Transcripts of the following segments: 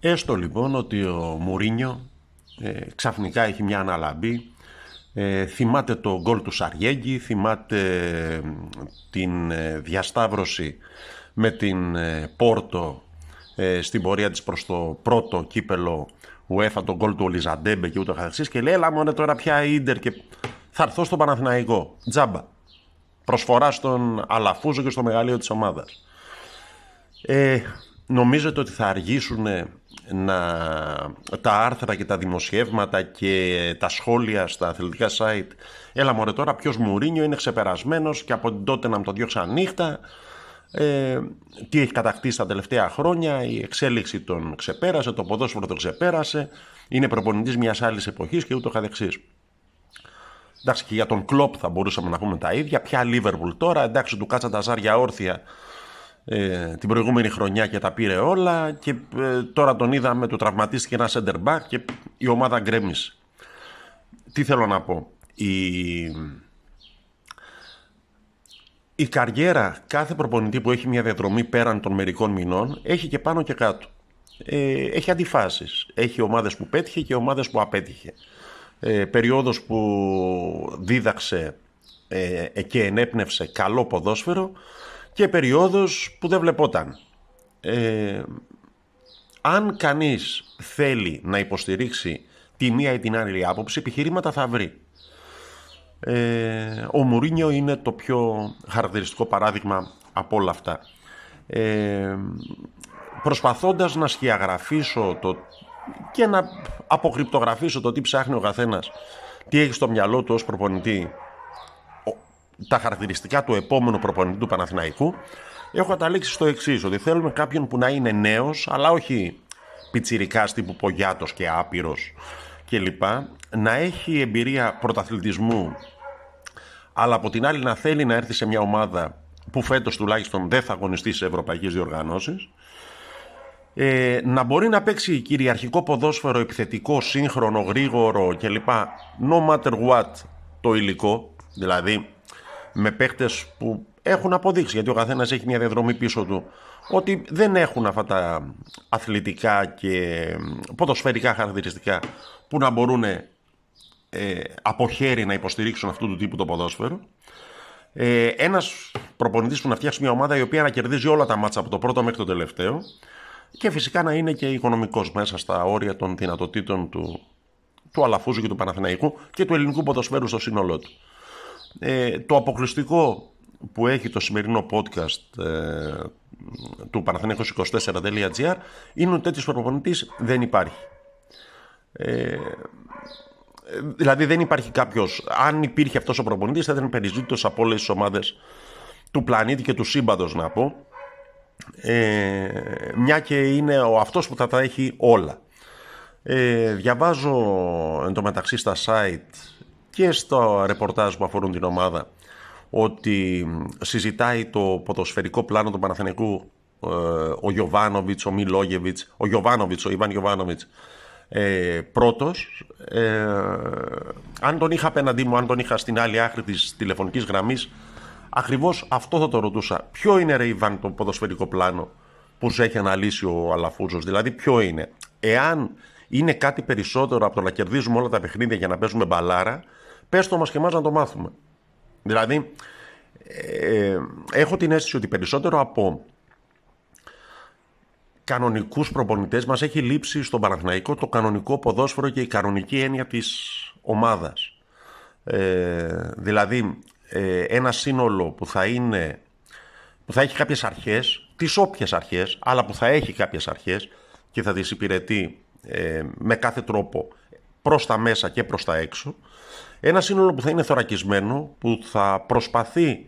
Έστω λοιπόν ότι ο Μουρίνιο ε, ξαφνικά έχει μια αναλαμπή, ε, θυμάται το γκολ του Σαριέγγι, θυμάται την διασταύρωση με την Πόρτο στην πορεία της προς το πρώτο κύπελο UEFA, τον γκολ του Ολιζαντέμπε και ούτω καθεξής και λέει έλα μόνο τώρα πια Ίντερ και θα έρθω στο Παναθηναϊκό. Τζάμπα. Προσφορά στον Αλαφούζο και στο μεγαλείο της ομάδας. Ε, νομίζετε ότι θα αργήσουν να, τα άρθρα και τα δημοσιεύματα και τα σχόλια στα αθλητικά site έλα μωρέ τώρα ποιος Μουρίνιο είναι ξεπερασμένος και από τότε να μου το διώξα νύχτα ε, τι έχει κατακτήσει τα τελευταία χρόνια η εξέλιξη τον ξεπέρασε το ποδόσφαιρο τον ξεπέρασε είναι προπονητής μιας άλλης εποχής και ούτω καθεξής Εντάξει, και για τον Κλοπ θα μπορούσαμε να πούμε τα ίδια. Πια Λίβερπουλ τώρα. Εντάξει, του κάτσα τα ζάρια όρθια ε, την προηγούμενη χρονιά και τα πήρε όλα. Και ε, τώρα τον είδαμε, του τραυματίστηκε ένα center back και η ομάδα γκρέμισε. Τι θέλω να πω; Η, η καριέρα κάθε προπονητή που έχει μια διαδρομή πέραν των μερικών μηνών έχει και πάνω και κάτω. Ε, έχει αντιφάσεις. Έχει ομάδες που πέτυχε και ομάδες που απέτυχε ε, περίοδος που δίδαξε ε, και ενέπνευσε καλό ποδόσφαιρο και περίοδος που δεν βλεπόταν. Ε, αν κανείς θέλει να υποστηρίξει τη μία ή την άλλη άποψη, επιχειρήματα θα βρει. Ε, ο Μουρίνιο είναι το πιο χαρακτηριστικό παράδειγμα από όλα αυτά. Ε, προσπαθώντας να σκιαγραφίσω το και να αποκρυπτογραφήσω το τι ψάχνει ο καθένας, τι έχει στο μυαλό του ως προπονητή, τα χαρακτηριστικά του επόμενου προπονητή του Παναθηναϊκού, έχω καταλήξει στο εξής ότι θέλουμε κάποιον που να είναι νέος, αλλά όχι πιτσιρικάς τύπου Πογιάτος και άπειρος κλπ. Να έχει εμπειρία πρωταθλητισμού, αλλά από την άλλη να θέλει να έρθει σε μια ομάδα που φέτος τουλάχιστον δεν θα αγωνιστεί σε ευρωπαϊκές διοργανώσεις, ε, να μπορεί να παίξει κυριαρχικό ποδόσφαιρο, επιθετικό, σύγχρονο, γρήγορο κλπ. No matter what το υλικό, δηλαδή με παίχτες που έχουν αποδείξει, γιατί ο καθένας έχει μια διαδρομή πίσω του, ότι δεν έχουν αυτά τα αθλητικά και ποδοσφαιρικά χαρακτηριστικά που να μπορούν ε, από χέρι να υποστηρίξουν αυτού του τύπου το ποδόσφαιρο. Ε, ένας προπονητής που να φτιάξει μια ομάδα η οποία να κερδίζει όλα τα μάτσα από το πρώτο μέχρι το τελευταίο και φυσικά να είναι και οικονομικός μέσα στα όρια των δυνατοτήτων του, του Αλαφούζου και του Παναθηναϊκού και του ελληνικού ποδοσφαίρου στο σύνολό του. Ε, το αποκλειστικό που έχει το σημερινό podcast ε, του Παναθηναϊκός24.gr είναι ότι τέτοιος προπονητής δεν υπάρχει. Ε, δηλαδή δεν υπάρχει κάποιος, αν υπήρχε αυτός ο προπονητής θα ήταν περιζήτητος από όλες τις ομάδες του πλανήτη και του σύμπαντος να πω ε, μια και είναι ο αυτός που θα τα έχει όλα. Ε, διαβάζω εν τω μεταξύ στα site και στο ρεπορτάζ που αφορούν την ομάδα ότι συζητάει το ποδοσφαιρικό πλάνο του Παναθηναϊκού ε, ο Γιωβάνοβιτς, ο Μιλόγεβιτς, ο Γιωβάνοβιτς, ο Ιβάν Γιωβάνοβιτς ε, πρώτος. Ε, αν τον είχα απέναντί μου, αν τον είχα στην άλλη άκρη της τηλεφωνικής γραμμής Ακριβώς αυτό θα το ρωτούσα. Ποιο είναι ρε Ιβάν το ποδοσφαιρικό πλάνο που σου έχει αναλύσει ο Αλαφούζος; Δηλαδή ποιο είναι; Εάν είναι κάτι περισσότερο από το να κερδίζουμε όλα τα παιχνίδια για να παίζουμε μπαλάρα, πες το μας και εμάς να το μάθουμε. Δηλαδή, ε, έχω την αίσθηση ότι περισσότερο από κανονικούς προπονητές μας έχει λείψει στον Παναθηναϊκό το κανονικό ποδόσφαιρο και η κανονική έννοια της ομάδας. Ε, δηλαδή, ε, ένα σύνολο που θα είναι που θα έχει κάποιες αρχές, τις όποιες αρχές, αλλά που θα έχει κάποιες αρχές και θα τις υπηρετεί ε, με κάθε τρόπο προς τα μέσα και προς τα έξω. Ένα σύνολο που θα είναι θωρακισμένο, που θα προσπαθεί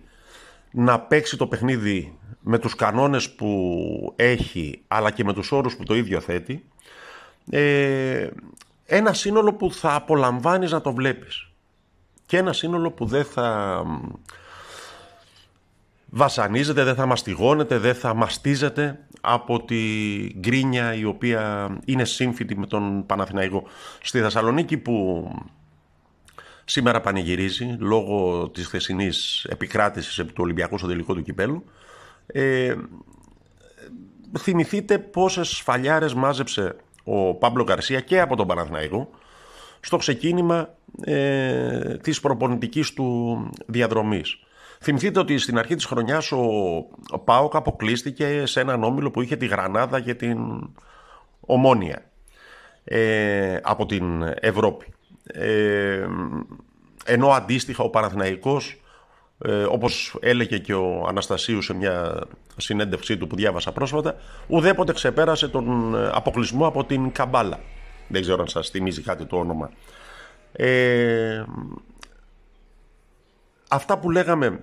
να παίξει το παιχνίδι με τους κανόνες που έχει, αλλά και με τους όρους που το ίδιο θέτει. Ε, ένα σύνολο που θα απολαμβάνεις να το βλέπεις και ένα σύνολο που δεν θα βασανίζεται, δεν θα μαστιγώνεται, δεν θα μαστίζεται από τη γκρίνια η οποία είναι σύμφυτη με τον Παναθηναϊκό. Στη Θεσσαλονίκη που σήμερα πανηγυρίζει λόγω της χθεσινής επικράτησης του Ολυμπιακού στο τελικό του κυπέλου ε, θυμηθείτε πόσες σφαλιάρες μάζεψε ο Πάμπλο Γκαρσία και από τον Παναθηναϊκό στο ξεκίνημα ε, της προπονητικής του διαδρομής. Θυμηθείτε ότι στην αρχή της χρονιάς ο, ο Πάοκ αποκλείστηκε σε έναν όμιλο που είχε τη Γρανάδα και την Ομόνια ε, από την Ευρώπη. Ε, ενώ αντίστοιχα ο Παναθηναϊκός ε, όπως έλεγε και ο Αναστασίους σε μια συνέντευξή του που διάβασα πρόσφατα, ουδέποτε ξεπέρασε τον ε, αποκλεισμό από την Καμπάλα. Δεν ξέρω αν σας θυμίζει κάτι το όνομα. Ε, αυτά που λέγαμε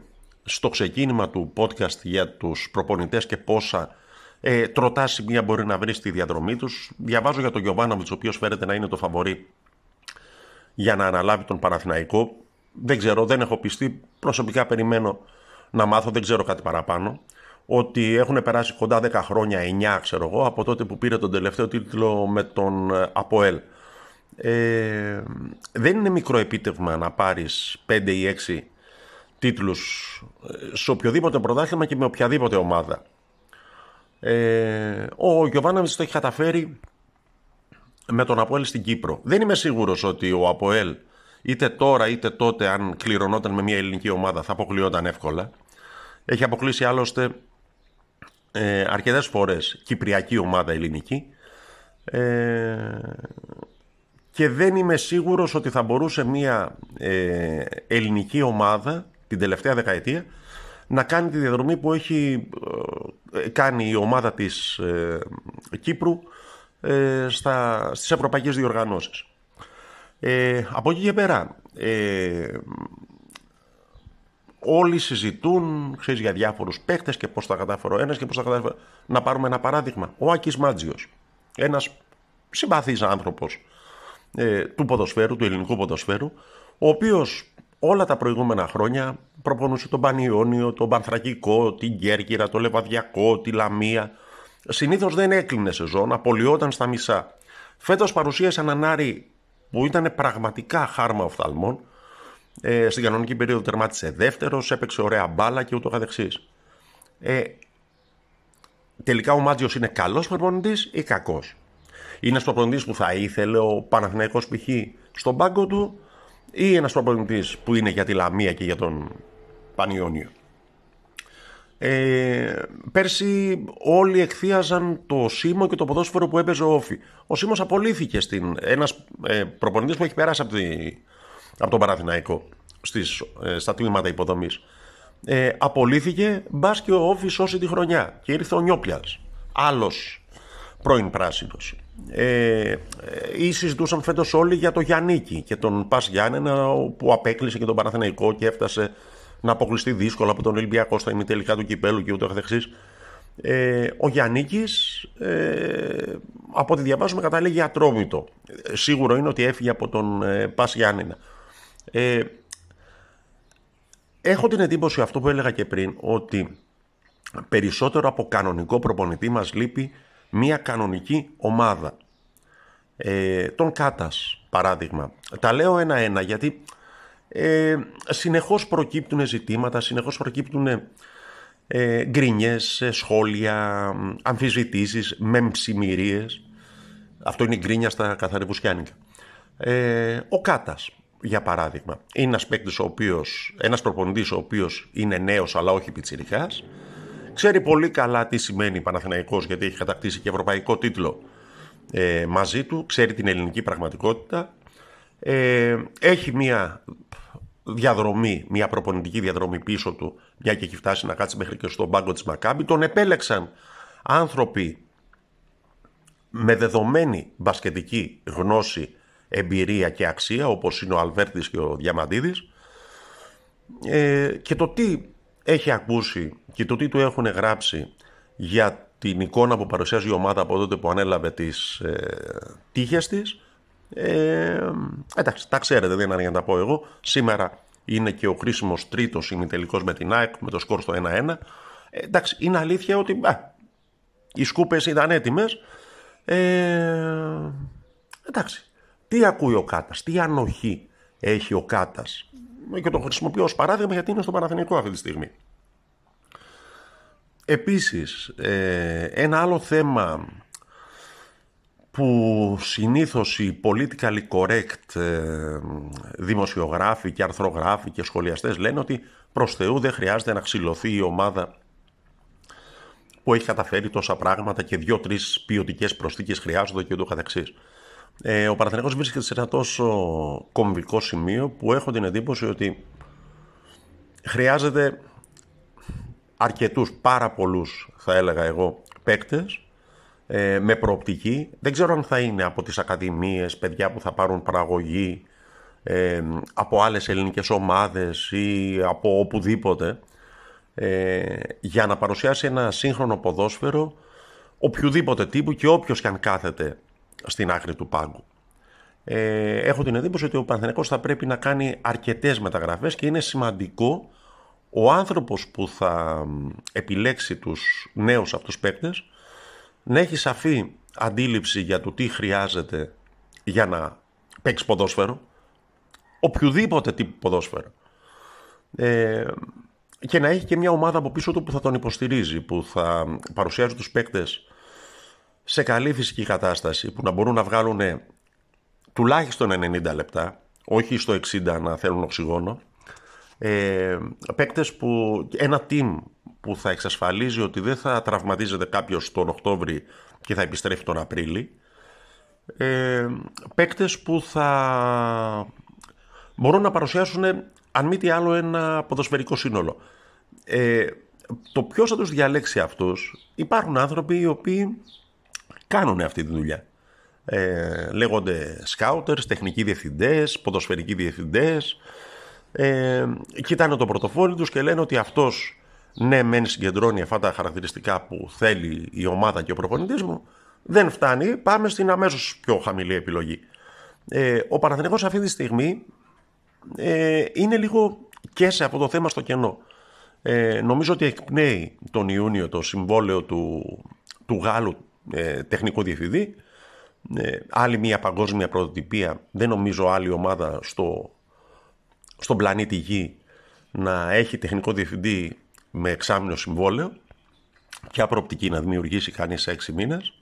στο ξεκίνημα του podcast για τους προπονητές και πόσα ε, τροτά σημεία μπορεί να βρει στη διαδρομή τους. Διαβάζω για τον Γιωβάνοβιτς, ο οποίος φέρεται να είναι το φαβορή για να αναλάβει τον Παναθηναϊκό. Δεν ξέρω, δεν έχω πιστεί. Προσωπικά περιμένω να μάθω, δεν ξέρω κάτι παραπάνω. Ότι έχουν περάσει κοντά 10 χρόνια, 9 ξέρω εγώ, από τότε που πήρε τον τελευταίο τίτλο με τον ε, Αποέλ. Ε, δεν είναι μικρό επίτευγμα να πάρεις 5 ή 6 τίτλους ε, σε οποιοδήποτε πρωτάθλημα και με οποιαδήποτε ομάδα. Ε, ο Γιωβάναβιτς το έχει καταφέρει με τον Αποέλ στην Κύπρο. Δεν είμαι σίγουρος ότι ο Αποέλ είτε τώρα είτε τότε αν κληρονόταν με μια ελληνική ομάδα θα αποκλειόταν εύκολα. Έχει αποκλείσει άλλωστε ε, αρκετές φορές κυπριακή ομάδα ελληνική ε, και δεν είμαι σίγουρος ότι θα μπορούσε μια ε, ελληνική ομάδα την τελευταία δεκαετία να κάνει τη διαδρομή που έχει ε, κάνει η ομάδα της ε, Κύπρου ε, στα, στις ευρωπαϊκές διοργανώσεις. Ε, από εκεί και πέρα, ε, όλοι συζητούν ξέρεις, για διάφορους παίχτες και πώς θα κατάφερε ο ένας και πώς θα κατάφερε. Να πάρουμε ένα παράδειγμα. Ο Άκης Μάτζιος, ένας συμπαθής άνθρωπος ε, του ποδοσφαίρου, του ελληνικού ποδοσφαίρου, ο οποίος όλα τα προηγούμενα χρόνια προπονούσε τον Πανιόνιο, τον Πανθρακικό, την Κέρκυρα, το Λεβαδιακό, τη Λαμία. Συνήθως δεν έκλεινε σεζόν, απολυόταν στα μισά. Φέτος παρουσίασε έναν Άρη που ήταν πραγματικά χάρμα οφθαλμών. Ε, στην κανονική περίοδο τερμάτισε δεύτερος, έπαιξε ωραία μπάλα και ούτω καθεξής. Ε, τελικά ο Μάτζιος είναι καλός προπονητής ή κακός; Είναι προπονητής που θα ήθελε ο Παναθηναϊκός π.χ. στον πάγκο του ή ένας προπονητής που είναι για τη Λαμία και για τον Πανιόνιο. Ε, πέρσι όλοι εκθίαζαν το Σίμω και το ποδόσφαιρο που έπαιζε ο Όφη. Ο Σίμω απολύθηκε στην. Ένας ε, προπονητής που έχει περάσει από, τη, από τον Παραθυναϊκό στις, ε, στα τμήματα υποδομής. Ε, απολύθηκε, μπας και ο Όφη σώσει τη χρονιά. Και ήρθε ο Νιόπλιας. Άλλος πρώην πράσινος. Ε, ή συζητούσαν φέτος όλοι για το Γιάννικη και τον Πας Γιάννενα που απέκλεισε και τον Παναθηναϊκό και έφτασε να αποκλειστεί δύσκολα από τον Ολυμπιακό στα ημιτελικά του κυπέλου και ούτω καθεξής. Ε, ο Γιάννικης, ε, από ό,τι διαβάζουμε, κατάληγε ατρόμητο. Ε, σίγουρο είναι ότι έφυγε από τον ε, Πας Γιάννηνα. Ε, έχω την εντύπωση αυτό που έλεγα και πριν, ότι περισσότερο από κανονικό προπονητή μας λείπει μια κανονική ομάδα. Ε, τον Κάτας, παράδειγμα. Τα λέω ένα-ένα γιατί ε, συνεχώς προκύπτουν ζητήματα, συνεχώς προκύπτουν ε, γκρινιές, ε, σχόλια, αμφισβητήσεις, μεμψημυρίες. Αυτό είναι η γκρίνια στα καθαρibουσκιάνικα. Ε, ο Κάτας, για παράδειγμα, είναι ένας παίκτης ο οποίος, ένας προπονητής ο οποίος είναι νέος αλλά όχι πιτσιρικάς, ξέρει πολύ καλά τι σημαίνει Παναθηναϊκός γιατί έχει κατακτήσει και ευρωπαϊκό τίτλο ε, μαζί του, ξέρει την ελληνική πραγματικότητα, ε, έχει μία διαδρομή, μια προπονητική διαδρομή πίσω του, μια και έχει φτάσει να κάτσει μέχρι και στον πάγκο της Μακάμπη, τον επέλεξαν άνθρωποι με δεδομένη μπασκετική γνώση, εμπειρία και αξία, όπως είναι ο Αλβέρτης και ο Διαμαντίδης, ε, και το τι έχει ακούσει και το τι του έχουν γράψει για την εικόνα που παρουσιάζει η ομάδα από τότε που ανέλαβε τις ε, τύχες της, ε, εντάξει, τα ξέρετε, δεν είναι για να τα πω εγώ. Σήμερα είναι και ο χρήσιμος τρίτος ημιτελικός με την ΑΕΚ με το σκορ στο 1-1. Ε, εντάξει, είναι αλήθεια ότι α, οι σκούπες ήταν έτοιμες. Ε, εντάξει, τι ακούει ο Κάτας, τι ανοχή έχει ο Κάτας. Και το χρησιμοποιώ ως παράδειγμα γιατί είναι στο Παναθηνικό αυτή τη στιγμή. Επίσης, ε, ένα άλλο θέμα που συνήθως οι politically correct ε, δημοσιογράφοι και αρθρογράφοι και σχολιαστές λένε ότι προς Θεού δεν χρειάζεται να ξυλωθεί η ομάδα που έχει καταφέρει τόσα πράγματα και δύο-τρεις ποιοτικές προσθήκες χρειάζονται και ούτω καθεξής. Ε, ο Παναθηναϊκός βρίσκεται σε ένα τόσο κομβικό σημείο που έχω την εντύπωση ότι χρειάζεται αρκετούς, πάρα πολλούς θα έλεγα εγώ, παίκτες ε, με προοπτική. Δεν ξέρω αν θα είναι από τις ακαδημίες, παιδιά που θα πάρουν παραγωγή, ε, από άλλες ελληνικές ομάδες ή από οπουδήποτε, ε, για να παρουσιάσει ένα σύγχρονο ποδόσφαιρο οποιοδήποτε τύπου και όποιος και αν κάθεται στην άκρη του πάγκου. Ε, έχω την εντύπωση ότι ο Παναθηναϊκός θα πρέπει να κάνει αρκετές μεταγραφές και είναι σημαντικό ο άνθρωπος που θα επιλέξει τους νέους αυτούς παίκτες να έχει σαφή αντίληψη για το τι χρειάζεται για να παίξει ποδόσφαιρο, οποιοδήποτε τύπο ποδόσφαιρο. Ε, και να έχει και μια ομάδα από πίσω του που θα τον υποστηρίζει, που θα παρουσιάζει τους παίκτες σε καλή φυσική κατάσταση, που να μπορούν να βγάλουν τουλάχιστον 90 λεπτά, όχι στο 60 να θέλουν οξυγόνο, ε, παίκτες που, ένα team που θα εξασφαλίζει ότι δεν θα τραυματίζεται κάποιος τον Οκτώβρη και θα επιστρέφει τον Απρίλη. Ε, παίκτες που θα μπορούν να παρουσιάσουν αν μη τι άλλο ένα ποδοσφαιρικό σύνολο. Ε, το ποιος θα τους διαλέξει αυτούς υπάρχουν άνθρωποι οι οποίοι κάνουν αυτή τη δουλειά. Ε, λέγονται scouters, τεχνικοί διευθυντές, ποδοσφαιρικοί διευθυντές, ε, κοιτάνε το πορτοφόλι τους και λένε ότι αυτός ναι μεν συγκεντρώνει αυτά τα χαρακτηριστικά που θέλει η ομάδα και ο προπονητής μου δεν φτάνει, πάμε στην αμέσως πιο χαμηλή επιλογή. Ε, ο Παναθηναϊκός αυτή τη στιγμή ε, είναι λίγο και σε αυτό το θέμα στο κενό. Ε, νομίζω ότι εκπνέει τον Ιούνιο το συμβόλαιο του, του Γάλλου ε, τεχνικού διευθυντή. Ε, άλλη μια παγκόσμια πρωτοτυπία. Δεν νομίζω άλλη ομάδα στο στον πλανήτη Γη να έχει τεχνικό διευθυντή με εξάμεινο συμβόλαιο και προοπτική να δημιουργήσει κανείς σε έξι μήνες.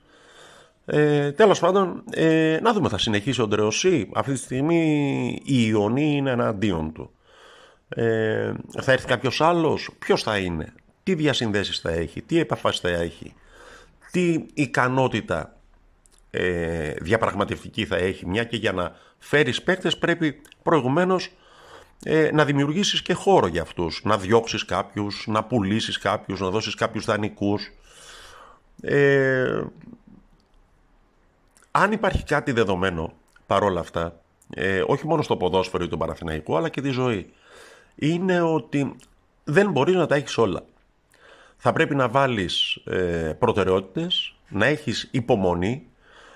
Ε, τέλος πάντων, ε, να δούμε, θα συνεχίσει ο Ντρεωσή. Αυτή τη στιγμή η Ιωνή είναι εναντίον του. Ε, θα έρθει κάποιος άλλος, ποιος θα είναι, τι διασυνδέσεις θα έχει, τι επαφές θα έχει, τι ικανότητα ε, διαπραγματευτική θα έχει, μια και για να φέρεις παίκτες πρέπει προηγουμένως ε, να δημιουργήσεις και χώρο για αυτούς, να διώξεις κάποιους, να πουλήσεις κάποιους, να δώσεις κάποιους δανεικούς. Ε, αν υπάρχει κάτι δεδομένο παρόλα αυτά, ε, όχι μόνο στο ποδόσφαιρο ή τον Παναθηναϊκό, αλλά και τη ζωή, είναι ότι δεν μπορείς να τα έχεις όλα. Θα πρέπει να βάλεις ε, προτεραιότητες, να έχεις υπομονή,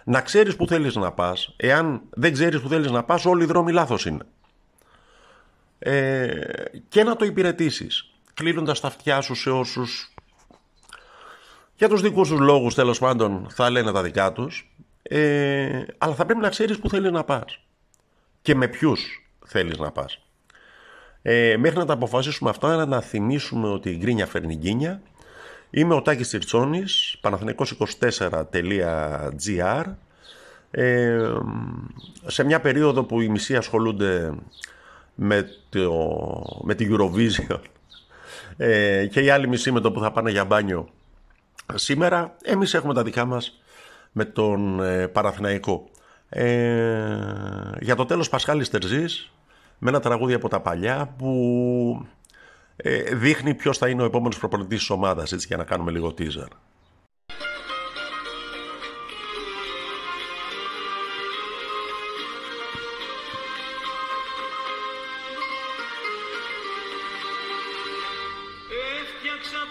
να ξέρεις που θέλεις να πας. Εάν δεν ξέρεις που θέλεις να πας, όλοι οι δρόμοι λάθος είναι. Ε, και να το υπηρετήσεις κλείνοντας τα αυτιά σου σε όσους για τους δικούς τους λόγους τέλος πάντων θα λένε τα δικά τους. Ε, αλλά θα πρέπει να ξέρεις που θέλεις να πας και με ποιους θέλεις να πας. Ε, μέχρι να τα αποφασίσουμε αυτά να θυμίσουμε ότι η γκρίνια φέρνει γκίνια είμαι ο Τάκης Τυρτσόνης παναθηναϊκός24.gr ε, σε μια περίοδο που οι μισοί ασχολούνται με, το, με την Eurovision ε, και οι άλλοι μισή με το που θα πάνε για μπάνιο σήμερα. Εμείς έχουμε τα δικά μας με τον ε, Παραθυναϊκό. Ε, για το τέλος Πασχάλης Τερζής με ένα τραγούδι από τα παλιά που ε, δείχνει ποιος θα είναι ο επόμενος προπονητής της ομάδας. Έτσι, για να κάνουμε λίγο teaser. Έφτιαξα